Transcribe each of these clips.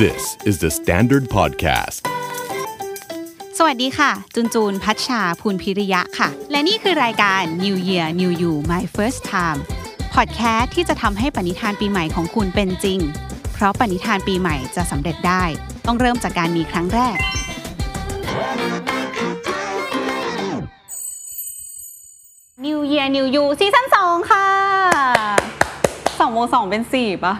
This is the Standard Podcast. สวัสดีค่ะ จุนจูนพัชชาภูลพิริยะค่ะ และนี่คือรายการ New Year New You My First Time พอดแคสต์ที่จะทำให้ปณิธานปีใหม่ของคุณเป็นจริง เพราะปณิธานปีใหม่จะสำเร็จได้ ต้องเริ่มจากการมีครั้งแรก New Year New You ซีซั่น2ค่ะ2โมง2เป็น4ปะ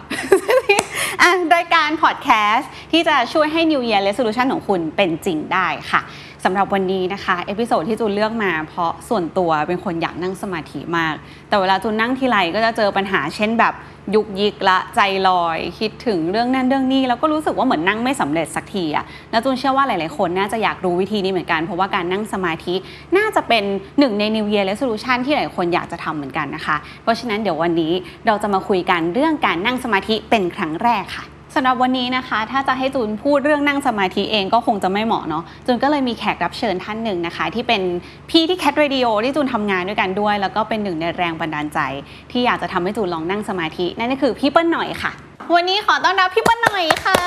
อะรายการพอดแคสต์ที่จะช่วยให้ New Year Resolution ของคุณเป็นจริงได้ค่ะ สำหรับวันนี้นะคะ episode ที่จูนเลือกมาเพราะส่วนตัวเป็นคนอยากนั่งสมาธิมาก แต่เวลาจูนนั่งทีไรก็จะเจอปัญหาเช่นแบบยุกยิกละใจลอย คิดถึงเรื่องนั่นเรื่องนี้ แล้วก็รู้สึกว่าเหมือนนั่งไม่สำเร็จสักทีอะแล้วจูนเชื่อว่าหลาย ๆ คนน่าจะอยากรู้วิธีนี้เหมือนกัน เพราะว่าการนั่งสมาธิน่าจะเป็นหนึ่งใน New Year Resolution ที่หลายคนอยากจะทำเหมือนกันนะคะ เพราะฉะนั้นเดี๋ยววันนี้เราจะมาคุยกันเรื่องการนั่งสมาธิเป็นครั้งแรกค่ะ สำหรับวันนี้นะคะ ถ้าจะให้จูนพูดเรื่องนั่งสมาธิเองก็คงจะไม่เหมาะเนาะจูนก็เลยมีแขกรับเชิญท่านหนึ่งนะคะ ที่เป็นพี่ที่แคทเรดิโอที่จูนทำงานด้วยกันด้วย แล้วก็เป็นหนึ่งในแรงบันดาลใจ ที่อยากจะทำให้จูนลองนั่งสมาธิ นั่นก็คือพี่เปิ้ลหน่อยค่ะ วันนี้ขอต้อนรับพี่เปิ้ลหน่อยค่ะ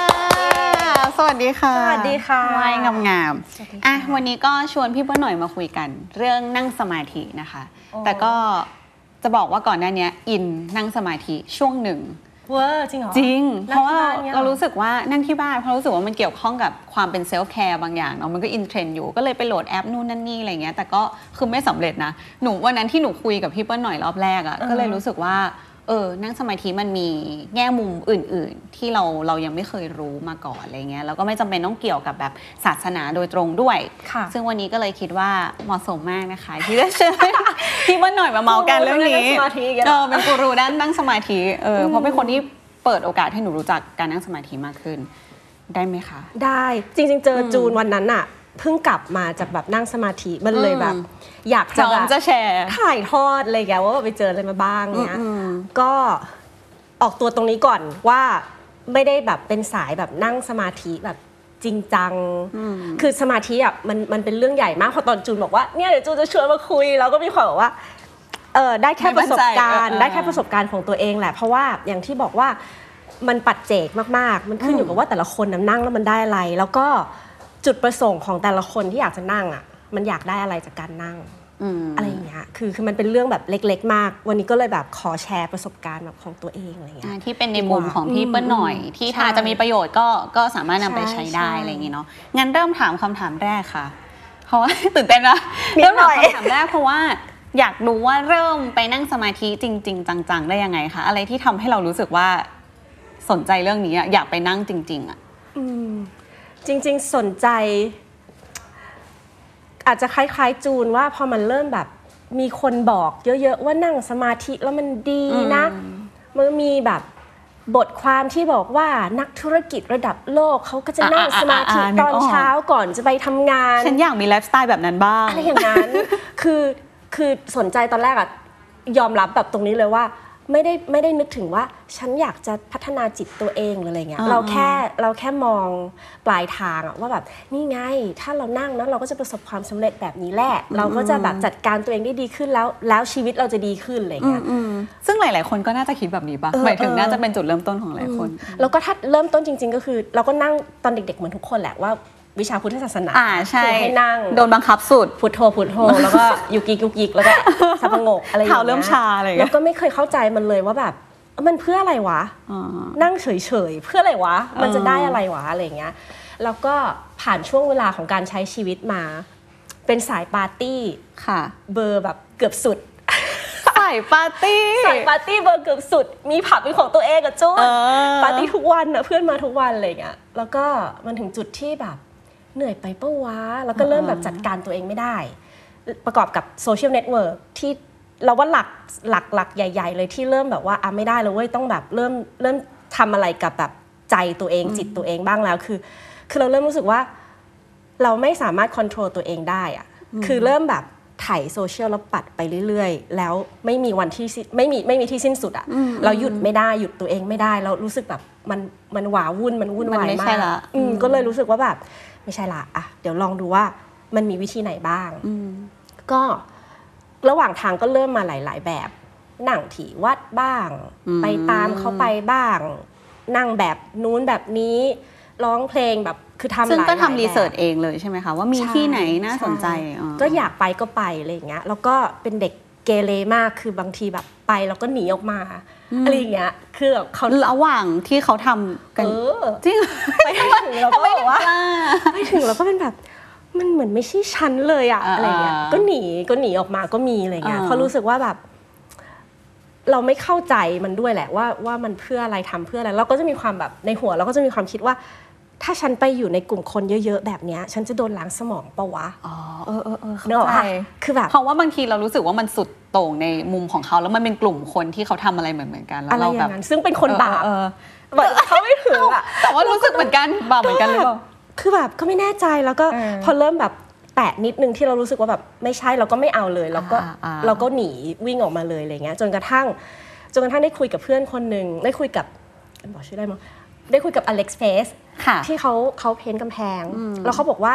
สวัสดีค่ะสวัสดีค่ะไหว้งามงามๆสวัสดีค่ะอะวันนี้ก็ชวนพี่เปิ้ลหน่อยมาคุยกัน เรื่องนั่งสมาธินะคะโอ้แต่ก็จะบอกว่าก่อนหน้านี้อินนั่งสมาธิช่วงหนึ่ง เวอร์จริงเหรอ จริง เพนั่งราะว่าที่บ้านเนี่ยเหรอเรารู้สึกว่านั่งที่บ้านเพราะรู้สึกว่ามันเกี่ยวข้องกับความเป็น self-care บางอย่างเนาะมันก็อินเทรนด์อยู่ก็เลยไปโหลดแอปนู่นนั่นนี่อะไรเงี้ยแต่ก็คือไม่สำเร็จนะหนูวันนั้นที่หนูคุยกับพี่เปิ้ลหน่อยรอบแรกอะ่ะก็เลยรู้สึกว่า เออนั่งสมาธิมันมีแง่มุมอื่น ๆ ที่เราเรายังไม่เคยรู้มาก่อนอะไรเงี้ยแล้วก็ไม่จำเป็นต้องเกี่ยวกับแบบศาสนาโดยตรงด้วยค่ะซึ่งวันนี้ก็เลยคิดว่าเหมาะสมมากนะคะ ที่จะเชิญพี่เปิ้ลหน่อยมาเมากันเรื่องนี้กูรูด้านนั่งสมาธิอีกแล้วเออเป็นกูรูด้านนั่งสมาธิเออเพราะเป็นคนที่เปิดโอกาสให้หนูรู้จักการนั่งสมาธิมากขึ้น ได้ไหมคะ ได้จริง ๆ เจอจูนวันนั้นอะ เพิ่งกลับมาจากแบบนั่งสมาธิมันเลยแบบอืมอยากพร้อมแบบจะแชร์ถ่ายทอดอะไรแกว่าแบบไปเจออะไรมาบ้างเนี้ยอืมก็ออกตัวตรงนี้ก่อนว่าไม่ได้แบบเป็นสายแบบนั่งสมาธิแบบจริงจัง คือสมาธิอะมันมันเป็นเรื่องใหญ่มากพอตอนจูนบอกว่าเนี่ยเดี๋ยวจูนจะชวนมาคุยแล้วก็มีความบอกว่าเออได้แค่ไม่ปมั่ระนสใจบการณ์เออได้แค่ประสบการณ์ของตัวเองแหละ เพราะว่าอย่างที่บอกว่ามันปัจเจกมากๆ มันขึ้นอยู่กับว่าแต่ละคนน่ะนั่งแล้วมันได้อะไร แล้วก็ จุดประสงค์ของแต่ละคนที่อยากจะนั่งอะ มันอยากได้อะไรจากการนั่งอืมอะไรอย่างเงี้ย คือคือมันเป็นเรื่องแบบเล็ก ๆ มาก วันนี้ก็เลยแบบขอแชร์ประสบการณ์แบบของตัวเองอะไรเงี้อ่ายที่เป็นในมุมดีกว่าของพี่เปิ้ลหน่อยอืมที่ใช่ถ้าจะมีประโยชน์ก็ก็สามารถนำไปใช่ใช้ได้ใช่อะไรอย่างงี้เนาะ งั้นเริ่มถามคำถามแรกค่ะ เพราะว่าตื่นเต้นนะนิดเริ่มหน่ถามอยคำถามแรกเพราะว่าอยากรู้ว่าเริ่มไปนั่งสมาธิจริง ๆ จัง ๆ ได้ยังไงคะ อะไรที่ทำให้เรารู้สึกว่าสนใจเรื่องนี้อะอยากไปนั่งจริง ๆอะอืม จริง ๆ สนใจ อาจจะคล้าย ๆ จูนว่าพอมันเริ่มแบบมีคนบอกเยอะๆ ว่านั่งสมาธิแล้วมันดีนะ มันมีแบบบทความที่บอกว่านักธุรกิจระดับโลกเขาก็จะนั่งอ่าๆๆๆสมาธินึกตอนออกเช้าก่อนจะไปทำงาน ฉันอยากมีไลฟ์สไตล์แบบนั้นบ้าง อะไรอย่างนั้น คือคือสนใจตอนแรกอะยอมรับแบบตรงนี้เลยว่า ไม่ได้ไม่ได้นึกถึงว่าฉันอยากจะพัฒนาจิตตัวเองหรืออะไรเงี้ยอ่าเราแค่เราแค่มองปลายทางอะว่าแบบนี่ไงถ้าเรานั่งนะเราก็จะประสบความสำเร็จแบบนี้แหละเราก็จะแบบจัดการตัวเองได้ดีขึ้นแล้ว แล้วชีวิตเราจะดีขึ้นอะไรเงี้ย อืมซึ่งหลาย ๆ คนก็น่าจะคิดแบบนี้ปะเออหมายถึงเออ น่าจะเป็นจุดเริ่มต้นของหลายคน แล้วก็ถ้าเริ่มต้นจริง ๆ ก็คือ เราก็นั่งตอนเด็ก ๆ เหมือนทุกคนแหละว่า วิชาพุทธศาสนาอ่าใช่คือให้นั่ง โดนบังคับสุด พุทโธพุทโธ แล้วก็ยุกยิกยุกยิกแล้วก็สับประงกอะไรอย่างเงี้ยเท้าเริ่มชาอะไรอย่างเงี้ยแล้วก็ไม่เคยเข้าใจมันเลยว่าแบบมันเพื่ออะไรวะอ่านั่งเฉยๆเพื่ออะไรวะ มันจะได้อะไรวะอะไรอย่างเงี้ยแล้วก็ผ่านช่วงเวลาของการใช้ชีวิตมา เป็นสายปาร์ตี้ค่ะ เบอร์แบบเกือบสุดสายปาร์ตี้สายปาร์ตี้เบอร์เกือบสุด มีผับเป็นของตัวเองอะจุ๊เออปาร์ตี้ทุกวันอะเพื่อนมาทุกวันอะไรอย่างเงี้ยแล้วก็มันถึงจุดที่แบบ เหนื่อยไปปะวะ แล้วก็เริ่มแบบจัดการตัวเองไม่ได้ ประกอบกับโซเชียลเน็ตเวิร์กที่เราว่าหลักหลักหลักใหญ่ ๆ เลยที่เริ่มแบบว่าอะไม่ได้แล้วเว้ยต้องแบบเริ่มเริ่มทำอะไรกับแบบใจตัวเองจิตตัวเองบ้างแล้วคือ คือเราเริ่มรู้สึกว่า เราไม่สามารถควบคุมตัวเองได้อะคือเริ่มแบบไถโซเชียลแล้วปัดไปเรื่อยๆ แล้วไม่มีวันที่สิ้นไม่มีไม่มีที่สิ้นสุดอะเราหยุดไม่ได้หยุดตัวเองไม่ได้เรารู้สึกแบบมันมันหวาวุ่นมันวุ่นมันวายไม่มาใช่กละอืมก็เลยรู้สึกว่าแบบ ไม่ใช่ละอะเดี๋ยวลองดูว่ามันมีวิธีไหนบ้างก็ระหว่างทางก็เริ่มมาหลาย ๆ แบบนั่งที่วัดบ้างอืมไปตามเขาไปบ้าง นั่งแบบนู้นแบบนี้ร้องเพลงแบบคือทำซึ่งหลายก็หลายทำรีเสิร์ชแบบเองเลยใช่ไหมคะ ว่ามีใช่ที่ไหนน่าสนใจช่อ๋อก็อยากไปก็ไปอะไรอย่างเงี้ยแล้วก็เป็นเด็กเกเรมากคือบางทีแบบไปแล้วก็หนีออกมาอะไรอย่างเงี้ยคือแบบเขาระหว่างที่เขาทำกันเออจริงไปถึงเราก็แบบว่า ไปถึงเราก็เป็นแบบมันเหมือนไม่ใช่ฉันเลยอะอ่าอะไรเงี้ยอ่าก็หนีก็หนีออกมาก็มีอะไรเงี้ยอ่าเพราะรู้สึกว่าแบบ เราไม่เข้าใจมันด้วยแหละว่าว่ามันเพื่ออะไรทำเพื่ออะไรเราก็จะมีความแบบในหัวเราก็จะมีความคิดว่า ถ้าฉันไปอยู่ในกลุ่มคนเยอะๆแบบเนี้ย ฉันจะโดนล้างสมองปะวะอ๋อเออเออเออเนกอะเข้าปะใจคือแบบเพราะว่าบางทีเรารู้สึกว่ามันสุดโต่งในมุมของเขาแล้วมันเป็นกลุ่มคนที่เขาทำอะไรเหมือนเหมือนๆกันแล้อะวไรเราอแบย่าบงนั้นซึ่งเป็นคนบาปเออแบบเขาไม่ถึงอะแต่ว่ารู้สึกเหมือนกันบาปเหมือนกันหรือเปล่า คือแบบก็ไม่แน่ใจแล้วก็เออพอเริ่มแบบแตะนิดนึงที่เรารู้สึกว่าแบบไม่ใช่เราก็ไม่เอาเลยเราก็อ่าอ่าเราก็หนีวิ่งออกมาเลยอะไรเงี้ยจนกระทั่งจนกระทั่งได้คุยกับเพื่อนคนหนึ่งได้คุยกับบอกชื่อได้มั้ยได้คุยกับอเล็กซ์เฟสค่ะที่เขาเขาเพ้นท์กำแพง แล้วเขาบอกว่า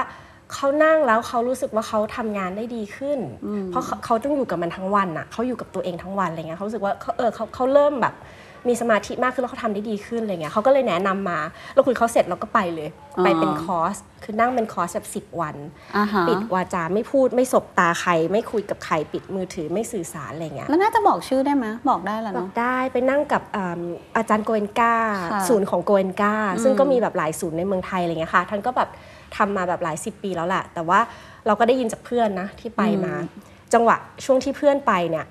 เขานั่งแล้วเขารู้สึกว่าเขาทำงานได้ดีขึ้น เพราะเขาเขาต้องอยู่กับมันทั้งวันอะเขาอยู่กับตัวเองทั้งวันอะไรเงี้ยเขารู้สึกว่าเขาเออเขาเขาเริ่มแบบ มีสมาธิมากขึ้นแล้วเขาทำได้ดีขึ้นอะไรเงี้ยเขาก็เลยแนะนำมา เราคุยเขาเสร็จเราก็ไปเลยอ๋อไปเป็นคอร์ส คือนั่งเป็นคอร์สแบบสิบวัน อ่าฮะปิดวาจาไม่พูดไม่สบตาใคร ไม่คุยกับใครปิดมือถือไม่สื่อสารอะไรเงี้ย แล้วน่าจะบอกชื่อได้ไหมบอกได้แล้วบอเนาะ กได้ไปนั่งกับอ่าอาจารย์โกเอนกาค่ะศูนย์ของโกเอนกาซึ่งก็มีแบบหลายศูนย์ในเมืองไทยอะไรเงี้ยค่ะท่านก็แบบทำมาแบบหลายสิบปีแล้วแหละแต่ว่าเราก็ได้ยินจากเพื่อนนะที่ไปมา จังหวะช่วงที่เพื่อนไปเนี่ย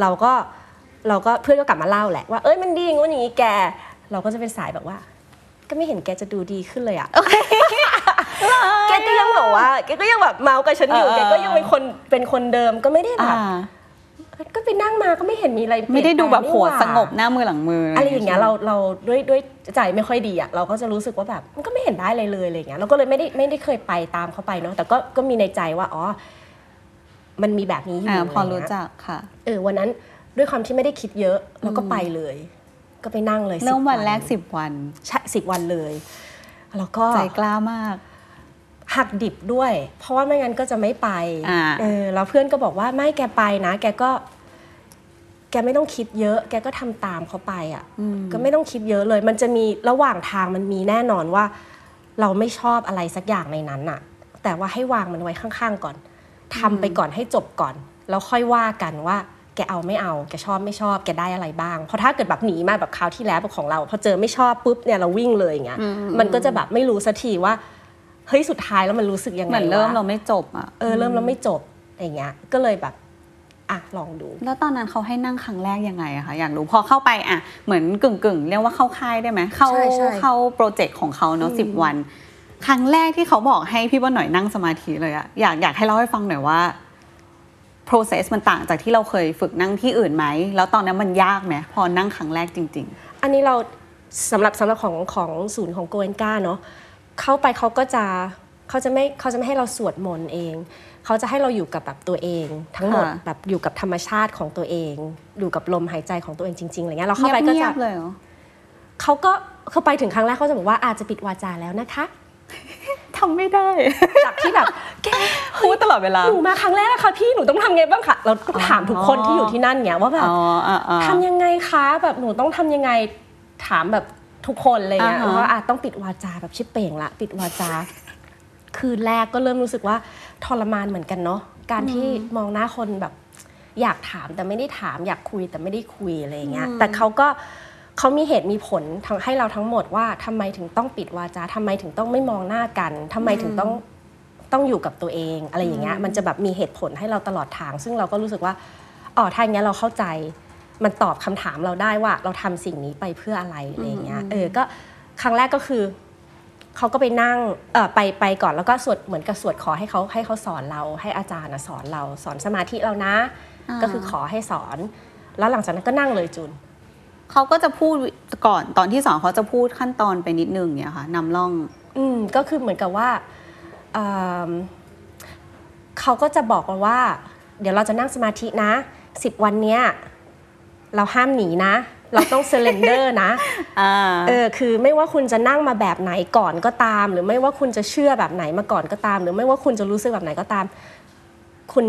เราก็ เราก็เพื่อนก็กลับมาเล่าแหละว่าเอ้ยมันดีงู้นอย่างงี้แก เราก็จะเป็นสายแบบว่า ก็ไม่เห็นแกจะดูดีขึ้นเลยอะแกก็ยังแบบว่าแกก็ยังแบบเมากับฉันอยู่เออแกก็ยังเป็นคนเป็นคนเดิมก็ไม่ได้แบอ่าบก็ไปนั่งมาก็ไม่เห็นมีอะไรเปลี่ยนไม่ได้ดูแบบปลหัวนี่าสงบหน้ามือหลังมืออะไรอย่างเงี้ยเราเราด้วยด้วยใจไม่ค่อยดีอะเราก็จะรู้สึกว่าแบบมันก็ไม่เห็นได้อะไรเลยอะไรอย่างเงี้ยเราก็เลยไม่ได้ไม่ได้เคยไปตามเขาไปเนาะแต่ก็ก็มีในใจว่าอ๋อมันมีแบบนี้อยู่อ่าพออะไรรู้เงี้ยจักค่ะเออวันนั้น ด้วยความที่ไม่ได้คิดเยอะเราก็ไปเลย ก็ไปนั่งเลยเริ่ม10วันแรกสิบวันใช่สิบวันเลยแล้วก็ใจกล้ามาก หักดิบด้วย เพราะว่าไม่งั้นก็จะไม่ไปอ่าเออแล้วเพื่อนก็บอกว่าไม่แกไปนะ แกก็ แกไม่ต้องคิดเยอะ แกก็ทำตามเขาไปอะก็ไม่ต้องคิดเยอะเลย มันจะมีระหว่างทางมันมีแน่นอนว่า เราไม่ชอบอะไรสักอย่างในนั้นน่ะ แต่ว่าให้วางมันไว้ข้างๆก่อนทำไปก่อนให้จบก่อน แล้วค่อยว่ากันว่า แกเอาไม่เอา แกชอบไม่ชอบ แกได้อะไรบ้าง เพราะถ้าเกิดแบบหนีมาแบบคราวที่แล้วแบบของเรา พอเจอไม่ชอบปุ๊บเนี่ยเราวิ่งเลยอย่างเงี้ย มันก็จะแบบไม่รู้สักทีว่า เฮ้ยสุดท้ายแล้วมันรู้สึกยังไงเหมือนเริ่มวะเราไม่จบอะ เออเริ่มแล้วไม่จบอย่างเงี้ย ก็เลยแบบอะลองดู แล้วตอนนั้นเขาให้นั่งครั้งแรกยังไงอะคะอยากรู้พอเข้าไปอะเหมือนกึ่งกึ่งๆเรียกว่าเข้าค่ายได้ไหมเข้าใช่ใช่เข้าโปรเจกต์ของเขาเนาะสิบวัน ครั้งแรกที่เขาบอกให้พี่ว่าหน่อยนั่งสมาธิเลยอะอยากอยากให้เล่าให้ฟังหน่อยว่า process มันต่างจากที่เราเคยฝึกนั่งที่อื่นไหม แล้วตอนนั้นมันยากไหมพอนั่งครั้งแรกจริงอันนี้เราสำหรับสำหรับของของศูนย์ของโกเอนกาเนาะเข้าไปเขาก็จะเขาจะไม่เขาจะไม่ให้เราสวดมนต์เอง เขาจะให้เราอยู่กับแบบตัวเอง ทั้งหมดค่ะแบบอยู่กับธรรมชาติของตัวเอง อยู่กับลมหายใจของตัวเองจริงๆอะไรเงี้ยเราๆเข้าไปก็เงีจะยบๆเลยเหรอเขาก็เขาไปถึงครั้งแรกเขาจะบอกว่าอาจจะปิดวาจาแล้วนะคะ ทำไม่ได้ จากที่แบบแกพูดตลอดเวลาหนูมาครั้งแรกอะค่ะพี่หนูต้องทำไงบ้างคะเราก็ถามทุกคนที่อยู่ที่นั่นเนี่ยว่าแบบอ๋ออ่าอ่าทำยังไงคะแบบหนูต้องทำยังไงถามแบบทุกคนอะไรเงี้ยอ่าฮะว่าอะต้องปิดวาจาแบบชิบเป่งละ ปิดวาจา คืนแรกก็เริ่มรู้สึกว่าทรมานเหมือนกันเนาะการที่มองหน้าคนแบบ อยากถามแต่ไม่ได้ถาม อยากคุยแต่ไม่ได้คุยอะไรเงี้ยแต่เขาก็ เขามีเหตุมีผลทั้งให้เราทั้งหมดว่าทำไมถึงต้องปิดวาจาทำไมถึงต้องไม่มองหน้ากันทำไมถึงต้องต้องอยู่กับตัวเองอะไรอย่างเงี้ยมันจะแบบมีเหตุผลให้เราตลอดทาง ซึ่งเราก็รู้สึกว่าอ๋อถ้าอย่างเงี้ยเราเข้าใจมันตอบคำถามเราได้ว่าเราทำสิ่งนี้ไปเพื่ออะไรอะไรอย่างเงี้ยเออก็ครั้งแรกก็คือเขาก็ไปนั่งเออไปไปก่อนแล้วก็สวดเหมือนกับสวดขอให้เขาให้เขาสอนเราให้อาจารย์นะสอนเราสอนสมาธิเรานะอ่าก็คือขอให้สอน แล้วหลังจากนั้นก็นั่งเลยจุน เขาก็จะพูดก่อนตอนที่สองเขาจะพูดขั้นตอนไปนิดนึงเนี่ยค่ะนำร่อง อืมก็คือเหมือนกับว่าเอิ่มเขาก็จะบอกเราว่า เดี๋ยวเราจะนั่งสมาธินะสิบวันเนี้ยเราห้ามหนีนะ เราต้อง surrender นะอ่าเออคือไม่ว่าคุณจะนั่งมาแบบไหนก่อนก็ตาม หรือไม่ว่าคุณจะเชื่อแบบไหนมาก่อนก็ตาม หรือไม่ว่าคุณจะรู้สึกแบบไหนก็ตาม คุณ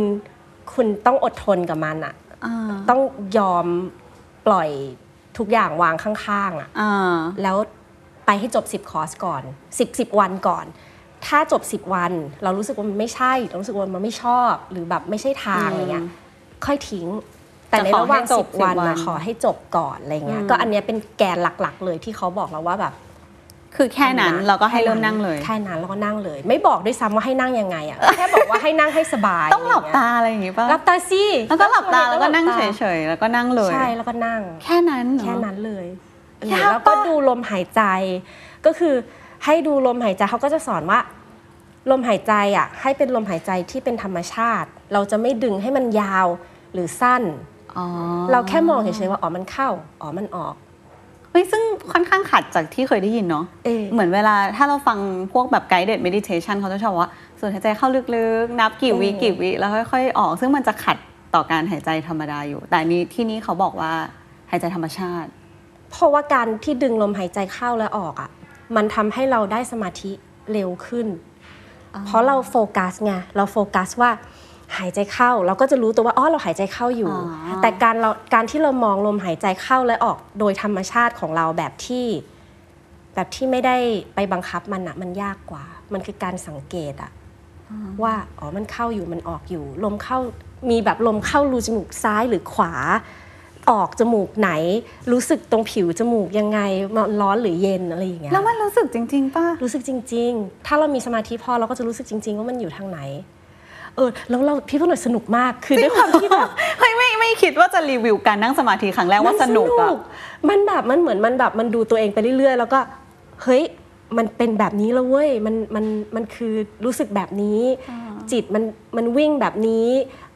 คุณต้องอดทนกับมันอะอ่าต้องยอมปล่อย ทุกอย่างวางข้างๆอะอ่าแล้วไปให้จบ 10 คอร์สก่อน 10 10 วันก่อน ถ้าจบ 10 วัน เรารู้สึกว่ามันไม่ใช่เรารู้สึกว่ามันไม่ชอบ หรือแบบไม่ใช่ทางอะไรเงี้ยค่อยทิ้ง แต่ในระหว่างจะขอให้จบ10วัน10วันะนขอให้จบก่อนอะไรเงี้ยอืมก็อันเนี้ยเป็นแกนหลักๆ เลยที่เขาบอกเราว่าแบบ คือแค่นั้นเราก็ให้เริ่มนั่งเลย แค่นั้นเราก็นั่งเลย ไม่บอกด้วยซ้ำว่าให้นั่งยังไงอะแค่บอกว่าให้นั่งให้สบายต้องหลับตาอะไรอย่างงี้ป่ะหลับตาสิแล้วก็หลับตาแล้วก็นั่งหลับเฉตายๆแล้วก็นั่งเลยใช่แล้วก็นั่ง แค่นั้นเหรอแค่นั้นเลยเออยากปะแล้วก็ดูลมหายใจ ก็คือให้ดูลมหายใจเขาก็จะสอนว่า ลมหายใจอะ ให้เป็นลมหายใจที่เป็นธรรมชาติ เราจะไม่ดึงให้มันยาวหรือสั้นอ๋อเราแค่มองเฉยๆว่าอ๋อมันเข้าอ๋อมันออก เฮ้ยซึ่งค่อนข้างขัดจากที่เคยได้ยินเนาะเออเหมือนเวลาถ้าเราฟังพวกแบบ guided meditation เขาจะชอบว่าสูดหายใจเข้าลึกๆ นับกี่วิเออกี่วิแล้วค่อยๆ ออก ซึ่งมันจะขัดต่อการหายใจธรรมดาอยู่ แต่อันนี้ที่นี่เขาบอกว่าหายใจธรรมชาติ เพราะว่าการที่ดึงลมหายใจเข้าและออกอะมันทำให้เราได้สมาธิเร็วขึ้น เพราะเราโฟกัสไงเราโฟกัสว่า หายใจเข้าเราก็จะรู้ตัวว่าอ๋อเราหายใจเข้าอยู่อ๋อแต่การเราการที่เรามองลมหายใจเข้าและออกโดยธรรมชาติของเราแบบที่ แบบที่ไม่ได้ไปบังคับมันอะมันยากกว่า มันคือการสังเกตอะว่าอ๋อมันเข้าอยู่มันออกอยู่ ลมเข้ามีแบบลมเข้ารูจมูกซ้ายหรือขวา ออกจมูกไหน รู้สึกตรงผิวจมูกยังไงมันร้อนหรือเย็นอะไรอย่างเงี้ยแล้วมันรู้สึกจริงๆป่ะรู้สึกจริง ๆ ถ้าเรามีสมาธิพอเราก็จะรู้สึกจริง ๆ ว่ามันอยู่ทางไหน เออแล้วเราพี่พูดหน่อยสนุกมากคือด้วยความที่แบบเฮ้ยไม่ไม่คิดว่าจะรีวิวการนั่งสมาธิครั้งแรกว่าสนุกอะมันแบบมันเหมือนมันแบบมันดูตัวเองไปเรื่อยๆ แล้วก็เฮ้ยมันเป็นแบบนี้แล้วเว้ยมันมันมันคือรู้สึกแบบนี้ จิตมันมันวิ่งแบบนี้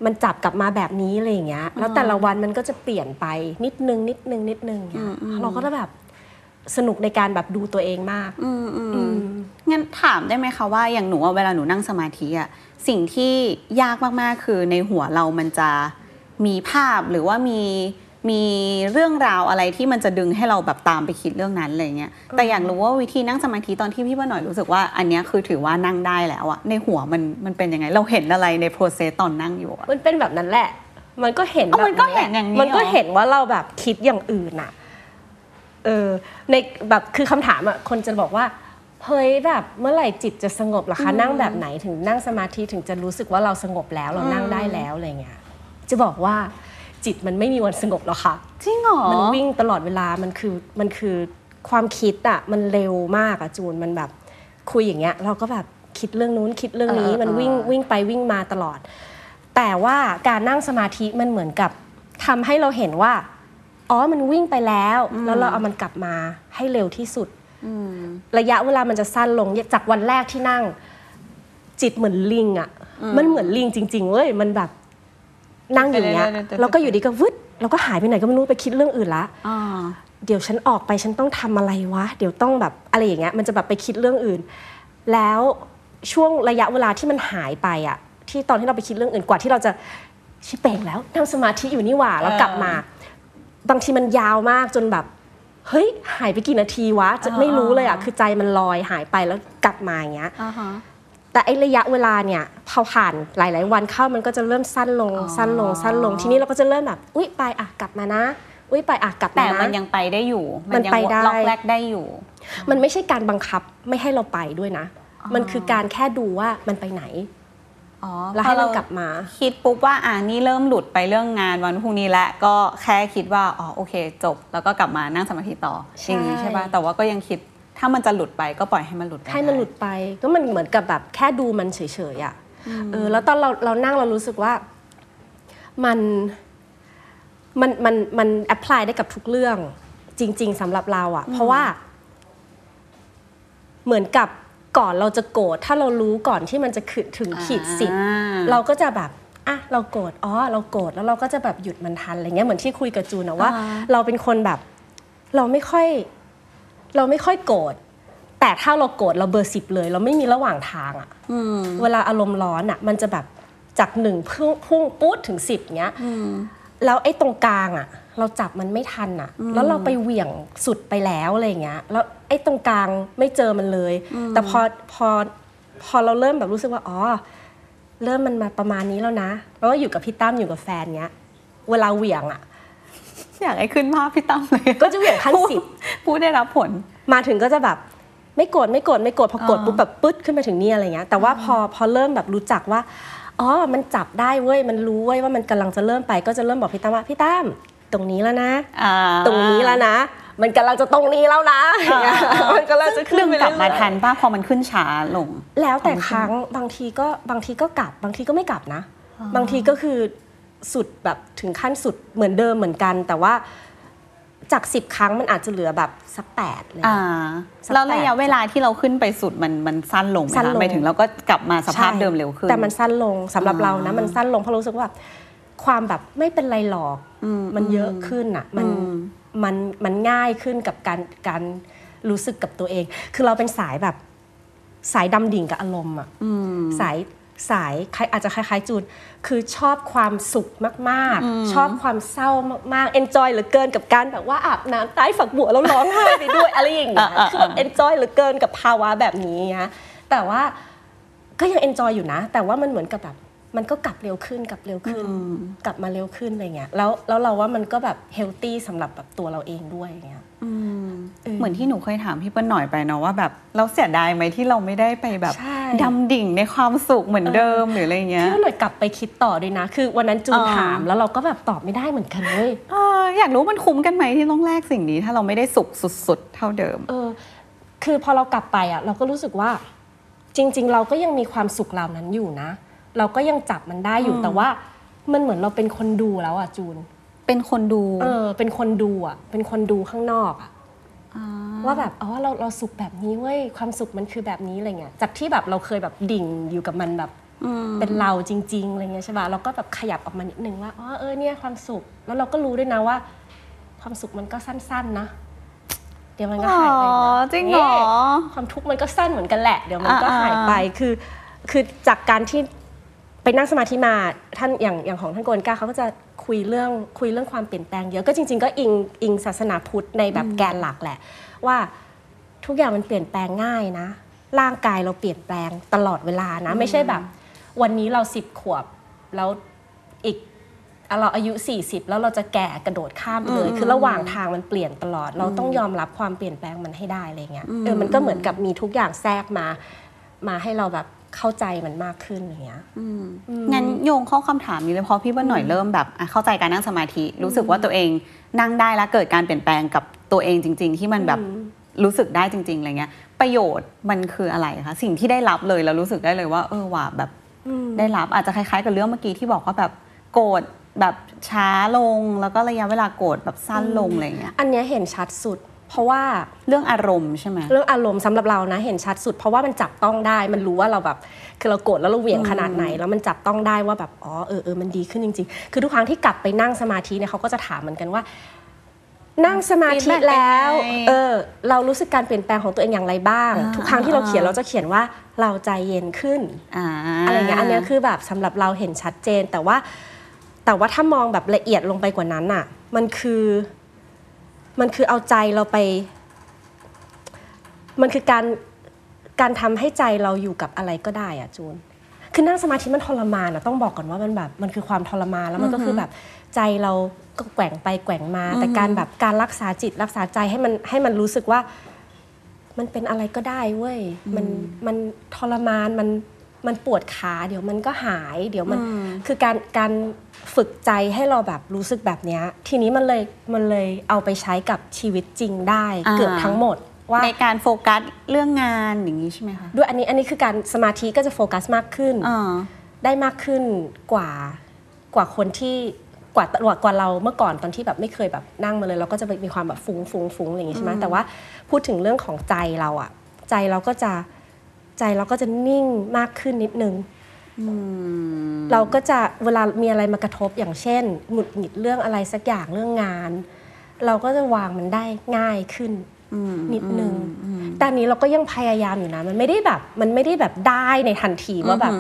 มันจับกลับมาแบบนี้อะไรอย่างเงี้ยแล้วแต่ละวันมันก็จะเปลี่ยนไปนิดนึงนิดนึงนิดนึงอย่างเงี้ยเราก็จะแบบสนุกในการแบบดูตัวเองมากอืมอืมอืมงั้นถามได้ไหมคะว่าอย่างหนูอะเวลาหนูนั่งสมาธิอะ สิ่งที่ยากมากๆคือในหัวเรามันจะมีภาพหรือว่ามีมีเรื่องราวอะไรที่มันจะดึงให้เราแบบตามไปคิดเรื่องนั้นอะไรเงี้ย แต่อยากรู้ว่าวิธีนั่งสมาธิตอนที่พี่ว่าหน่อยรู้สึกว่าอันเนี้ยคือถือว่านั่งได้แล้วอะในหัวมันมันเป็นยังไง เราเห็นอะไรในโปรเซสตอนนั่งอยู่อะมันเป็นแบบนั้นแหละ มันก็เห็นอ๋อแบบมันก็เห็นอย่างนี้มันก็เหรอเห็นว่าเราแบบคิดอย่างอื่นอะเออในแบบคือคำถามอะคนจะบอกว่า เฮ้ยแบบเมื่อไหร่จิตจะสงบล่ะคะนั่งแบบไหนถึงนั่งสมาธิถึงจะรู้สึกว่าเราสงบแล้วเรานั่งได้แล้วอะไรเงี้ยจะบอกว่าจิตมันไม่มีวันสงบหรอกค่ะจริงเหรอมันวิ่งตลอดเวลามันคือมันคือความคิดอะมันเร็วมากอะจูนมันแบบคุยอย่างเงี้ย เราก็แบบคิดเรื่องนู้นคิดเรื่องนี้เออมันวิ่งเออวิ่งไปวิ่งมาตลอด แต่ว่าการนั่งสมาธิมันเหมือนกับทำให้เราเห็นว่าอ๋อมันวิ่งไปแล้ว แล้วเราเอามันกลับมาให้เร็วที่สุดอืม ระยะเวลามันจะสั้นลงจากวันแรกที่นั่ง จิตเหมือนลิงอะ่ะ มันเหมือนลิงจริงๆเว้ยมันแบบนั่งอย่างเงี้ยเดี๋ยวๆๆๆแล้วก็อยู่ดีก็วึดแล้วก็หายไปไหนก็ไม่รู้ไปคิดเรื่องอื่นละอ่าเดี๋ยวฉันออกไปฉันต้องทำอะไรวะ เดี๋ยวต้องแบบอะไรอย่างเงี้ยมันจะแบบไปคิดเรื่องอื่น แล้วช่วงระยะเวลาที่มันหายไปอะที่ตอนที่เราไปคิดเรื่องอื่นกว่าที่เราจะชิเป่งแล้วนั่งสมาธิอยู่นี่หว่าแล้วกลับมา บางทีมันยาวมากจนแบบ เฮ้ยหายไปกี่นาทีวะจะไม่รู้เลยอะคือใจมันลอยหายไปแล้วกลับมาอย่างเงี้ยอ่าฮะแต่ไอ้ระยะเวลาเนี่ยพอผ่านหลาย ๆ วันเข้ามันก็จะเริ่มสั้นลงอ๋อสั้นลงสั้นลงทีนี้เราก็จะเริ่มแบบอุ้ยไปอะกลับมานะอุ้ยไปอะกลับแต่มานะมันยังไปได้อยู่ มันยัไปได้ล็อกแรกได้อยู่ มันไม่ใช่การบังคับไม่ให้เราไปด้วยนะ มันคือการแค่ดูว่ามันไปไหนอ๋อ แล้วให้มันกลับมา คิดปุ๊บว่าอ่านี่เริ่มหลุดไปเรื่องงานวันพรุ่งนี้แล้วก็แค่คิดว่าอ๋อโอเค จบ แล้วก็กลับมานั่งสมาธิต่อใช่อย่างนี้ใช่ป่ะแต่ว่าก็ยังคิดถ้ามันจะหลุดไปก็ปล่อยให้มันหลุดไปให้มันหลุดไปก็มันเหมือนกับแบบแค่ดูมันเฉยๆอะเออแล้วตอนเราเรานั่งเรารู้สึกว่ามันมันมันมันแอพพลายได้กับทุกเรื่องจริง ๆสำหรับเราอะ เพราะว่า เหมือนกับ ก่อนเราจะโกรธถ้าเรารู้ก่อนที่มันจะขึ้นถึงขีดสิบอ่าเราก็จะแบบอะเราโกรธอ๋อเราโกรธแล้วเราก็จะแบบหยุดมันทันอะไรเงี้ยเหมือนที่คุยกับจูนนะว่าอ่าเราเป็นคนแบบ เราไม่ค่อย เราไม่ค่อยโกรธแต่ถ้าเราโกรธเราเบอร์สิบเลย เราไม่มีระหว่างทางอะอืมเวลาอารมณ์ร้อนอะมันจะแบบจากหนึ่งพุ่งพุ่งปุ๊ดถึงสิบเงี้ยอืมแล้วไอ้ตรงกลางอะเราจับมันไม่ทันอะแล้วเราไปเหวี่ยงสุดไปแล้วอะไรเงี้ย แล้ว ไอ้ตรงกลางไม่เจอมันเลย แต่พอพอพอเราเริ่มแบบรู้สึกว่าอ๋อเริ่มมันมาประมาณนี้แล้วนะแล้วก็อยู่กับพี่ตั้มอยู่กับแฟนเงี้ย เวลาเหวี่ยงอะอยากให้ขึ้นภาพพี่ตั้มเลย ก็จะเหวี่ยงขั้นสิบผู้ได้รับผล มาถึงก็จะแบบไม่โกรธไม่โกรธไม่โกรธพอกดอ่าปุ๊บแบบปึ๊ดขึ้นมาถึงนี่อะไรเงี้ยแต่ว่าพอพอเริ่มแบบรู้จักว่าอ๋อมันจับได้เว้ยมันรู้เว้ยว่ามันกำลังจะเริ่มไปก็จะเริ่มบอกพี่ตั้มว่าพี่ตั้มตรงนี้แล้วนะอ่าตรงนี้แล้วนะ มันกำลังจะตรงนี้แล้วนะอย่างเงี้ยมันกำลังจะขึ้นดึงไปกลับมาเรื่อยๆทันป้าพอมันขึ้นช้าลง แล้วแต่ครั้งบางทีก็บางทีก็กลับ บางทีก็ไม่กลับนะ บางทีก็คือสุดแบบถึงขั้นสุดเหมือนเดิมเหมือนกัน แต่ว่าจากสิบครั้งมันอาจจะเหลือแบบสักแปดเลยอ่าสักแล้วระยะแปดเวลาที่เราขึ้นไปสุดมันมันสั้นลงไหมสั้นคะลงหมายถึงเราก็กลับมาสภาพใช่เดิมเร็วขึ้น แต่มันสั้นลงสำหรับอ่าเรานะ มันสั้นลงเพราะรู้สึกว่า ความแบบไม่เป็นไรหรอกอืมมันเยอะขึ้นอะ มันอื มมันมันง่ายขึ้นกับการการรู้สึกกับตัวเอง คือเราเป็นสายแบบสายดำดิ่งกับอารมณ์อะอืมสายสายคล้ายอาจจะคล้ายๆจูนคือชอบความสุขมากๆ ชอบความเศร้ามากๆ enjoy เหลือเกินกับการแบบว่าอาบน้ำใต้ฝักบัวแล้วร้องไห้ไปด้วยอะไรอย่างเงี้ยอ่าๆๆคือแบบ enjoy เหลือเกินกับภาวะแบบนี้นะแต่ว่าก็ยัง enjoy อยู่นะ แต่ว่ามันเหมือนกับแบบ มันก็กลับเร็วขึ้นกลับเร็วขึ้น กลับมาเร็วขึ้นอะไรเงี้ยแล้วแล้วเราว่ามันก็แบบ healthy สำหรับแบบตัวเราเองด้วยอย่างเงี้ยอืมเออเหมือนที่หนูเคยถามพี่เปิ้ลหน่อยไปเนาะว่าแบบเราเสียดายไหมที่เราไม่ได้ไปแบบใช่ดำดิ่งในความสุขเหมือนเดิมหรืออะไรเงี้ยพี่ว่าหน่อยกลับไปคิดต่อด้วยนะ คือวันนั้นจูนอ่าถามแล้วเราก็แบบตอบไม่ได้เหมือนกันเว้ยเอออยากรู้มันคุ้มกันไหมที่ต้องแลกสิ่งนี้ ถ้าเราไม่ได้สุขสุด ๆ เท่าเดิม เออ คือพอเรากลับไปอะ เราก็รู้สึกว่า จริง ๆ เราก็ยังมีความสุขเหล่านั้นอยู่นะ เราก็ยังจับมันได้อยู่อืมแต่ว่ามันเหมือนเราเป็นคนดูแล้วอะจูน เป็นคนดู เออ เป็นคนดูอะ เป็นคนดูข้างนอกอะาว่าแบบอ๋อเราเราสุขแบบนี้เว้ยความสุขมันคือแบบนี้อะไรเงี้ยจากที่แบบเราเคยแบบดิ่งอยู่กับมันแบบอืมเป็นเราจริงๆอะไรเงี้ยใช่ป่ะเราก็แบบขยับออกมานิดนึงว่าอ๋อเออเนี่ยความสุขแล้วเราก็รู้ด้วยนะว่า ความสุขมันก็สั้นๆนะเดี๋ยวมันก็อ๋อหายไปนะจริงเหรอความทุกข์มันก็สั้นเหมือนกันแหละ เดี๋ยวมันก็อ่าๆหายไปคือ คือจากการที่ ไปนั่งสมาธิมาท่านอย่างอย่างของท่านโกนก้าเขาก็จะคุยเรื่องคุยเรื่องความเปลี่ยนแปลงเยอะก็จริง ๆ ก็อิงอิงศาสนาพุทธในแบบแกนหลักแหละ ว่าทุกอย่างมันเปลี่ยนแปลงง่ายนะ ร่างกายเราเปลี่ยนแปลงตลอดเวลานะ ไม่ใช่แบบ วันนี้เราสิบขวบแล้วอีกอะเราอายุ 40 แล้วเราจะแก่กระโดดข้ามไปเลย คือระหว่างทางมันเปลี่ยนตลอด เราต้องยอมรับความเปลี่ยนแปลงมันให้ได้อะไรเงี้ยเออมันก็เหมือนกับมีทุกอย่างแทรกมา มาให้เราแบบ เข้าใจมันมากขึ้นอย่างเงี้ยงั้นโยงเข้าคำถามนี้เลยเพราะพี่เปิ้ลหน่อยเริ่มแบบอะเข้าใจการนั่งสมาธิ รู้สึกว่าตัวเองนั่งได้แล้วเกิดการเปลี่ยนแปลงกับตัวเองจริง ๆ ที่มันแบบรู้สึกได้จริงๆอะไรเงี้ย ประโยชน์มันคืออะไรคะสิ่งที่ได้รับเลยแล้วรู้สึกได้เลยว่า เออว่าแบบได้รับอาจจะคล้ายๆ กับเรื่องเมื่อกี้ที่บอกว่าแบบโกรธแบบช้าลงแล้วก็ระยะเวลาโกรธแบบสั้นลงอะไรเงี้ยอันเนี้ยเห็นชัดสุด เพราะว่าเรื่องอารมณ์ใช่ไหมเรื่องอารมณ์สำหรับเรานะเห็นชัดสุด เพราะว่ามันจับต้องได้ มันรู้ว่าเราแบบคือเราโกรธแล้วเราเหวี่ยงขนาดไหน แล้วมันจับต้องได้ว่าแบบอ๋อเออเออมันดีขึ้นจริง ๆ คือทุกครั้งที่กลับไปนั่งสมาธิเนี่ยเขาก็จะถามเหมือนกันว่า นั่งสมาธิ Feedback แล้วเป็นไงเออเรารู้สึกการเปลี่ยนแปลงของตัวเองอย่างไรบ้างอ่าทุกครั้งที่เราเขียนอ่าเราจะเขียนว่าเราใจเย็นขึ้นอ่าอะไรเงี้ยอันเนี้ยคือแบบสำหรับเราเห็นชัดเจนแต่ว่า แต่ว่าถ้ามองแบบละเอียดลงไปกว่านั้นอะ มันคือ มันคือเอาใจเราไป มันคือการการทำให้ใจเราอยู่กับอะไรก็ได้อะจูน คือนั่งสมาธิมันทรมานอะต้องบอกก่อนว่ามันแบบมันคือความทรมานแล้วมันก็คือแบบใจเราก็แกว่งไปแกว่งมา แต่การแบบการรักษาจิตรักษาใจให้มันให้มันรู้สึกว่า มันเป็นอะไรก็ได้เว้ย มันมันทรมานมัน มันปวดขาเดี๋ยวมันก็หาย เดี๋ยวมันคือการการฝึกใจให้เราแบบรู้สึกแบบเนี้ยทีนี้มันเลยมันเลยเอาไปใช้กับชีวิตจริงได้อ่าเกือบทั้งหมดว่าในการโฟกัสเรื่องงานอย่างนี้ใช่ไหมคะด้วยอันนี้อันนี้คือการสมาธิก็จะโฟกัสมากขึ้นอ่าได้มากขึ้นกว่ากว่าคนที่กว่ากว่ากว่าเราเมื่อก่อนตอนที่แบบไม่เคยแบบนั่งมาเลย เราก็จะมีความแบบฟุ้งฟุ้งฟุ้งอะไรอย่างงี้ใช่ไหมแต่ว่าพูดถึงเรื่องของใจเราอะใจเราก็จะ ใจเราก็จะนิ่งมากขึ้นนิดนึงเราก็จะเวลามีอะไรมากระทบอย่างเช่นหงุดหงิดเรื่องอะไรสักอย่างเรื่องงาน เราก็จะวางมันได้ง่ายขึ้นนิดนึงแต่อันนี้เราก็ยังพยายามอยู่นะ มันไม่ได้แบบ มันไม่ได้แบบได้ในทันทีว่าแบบ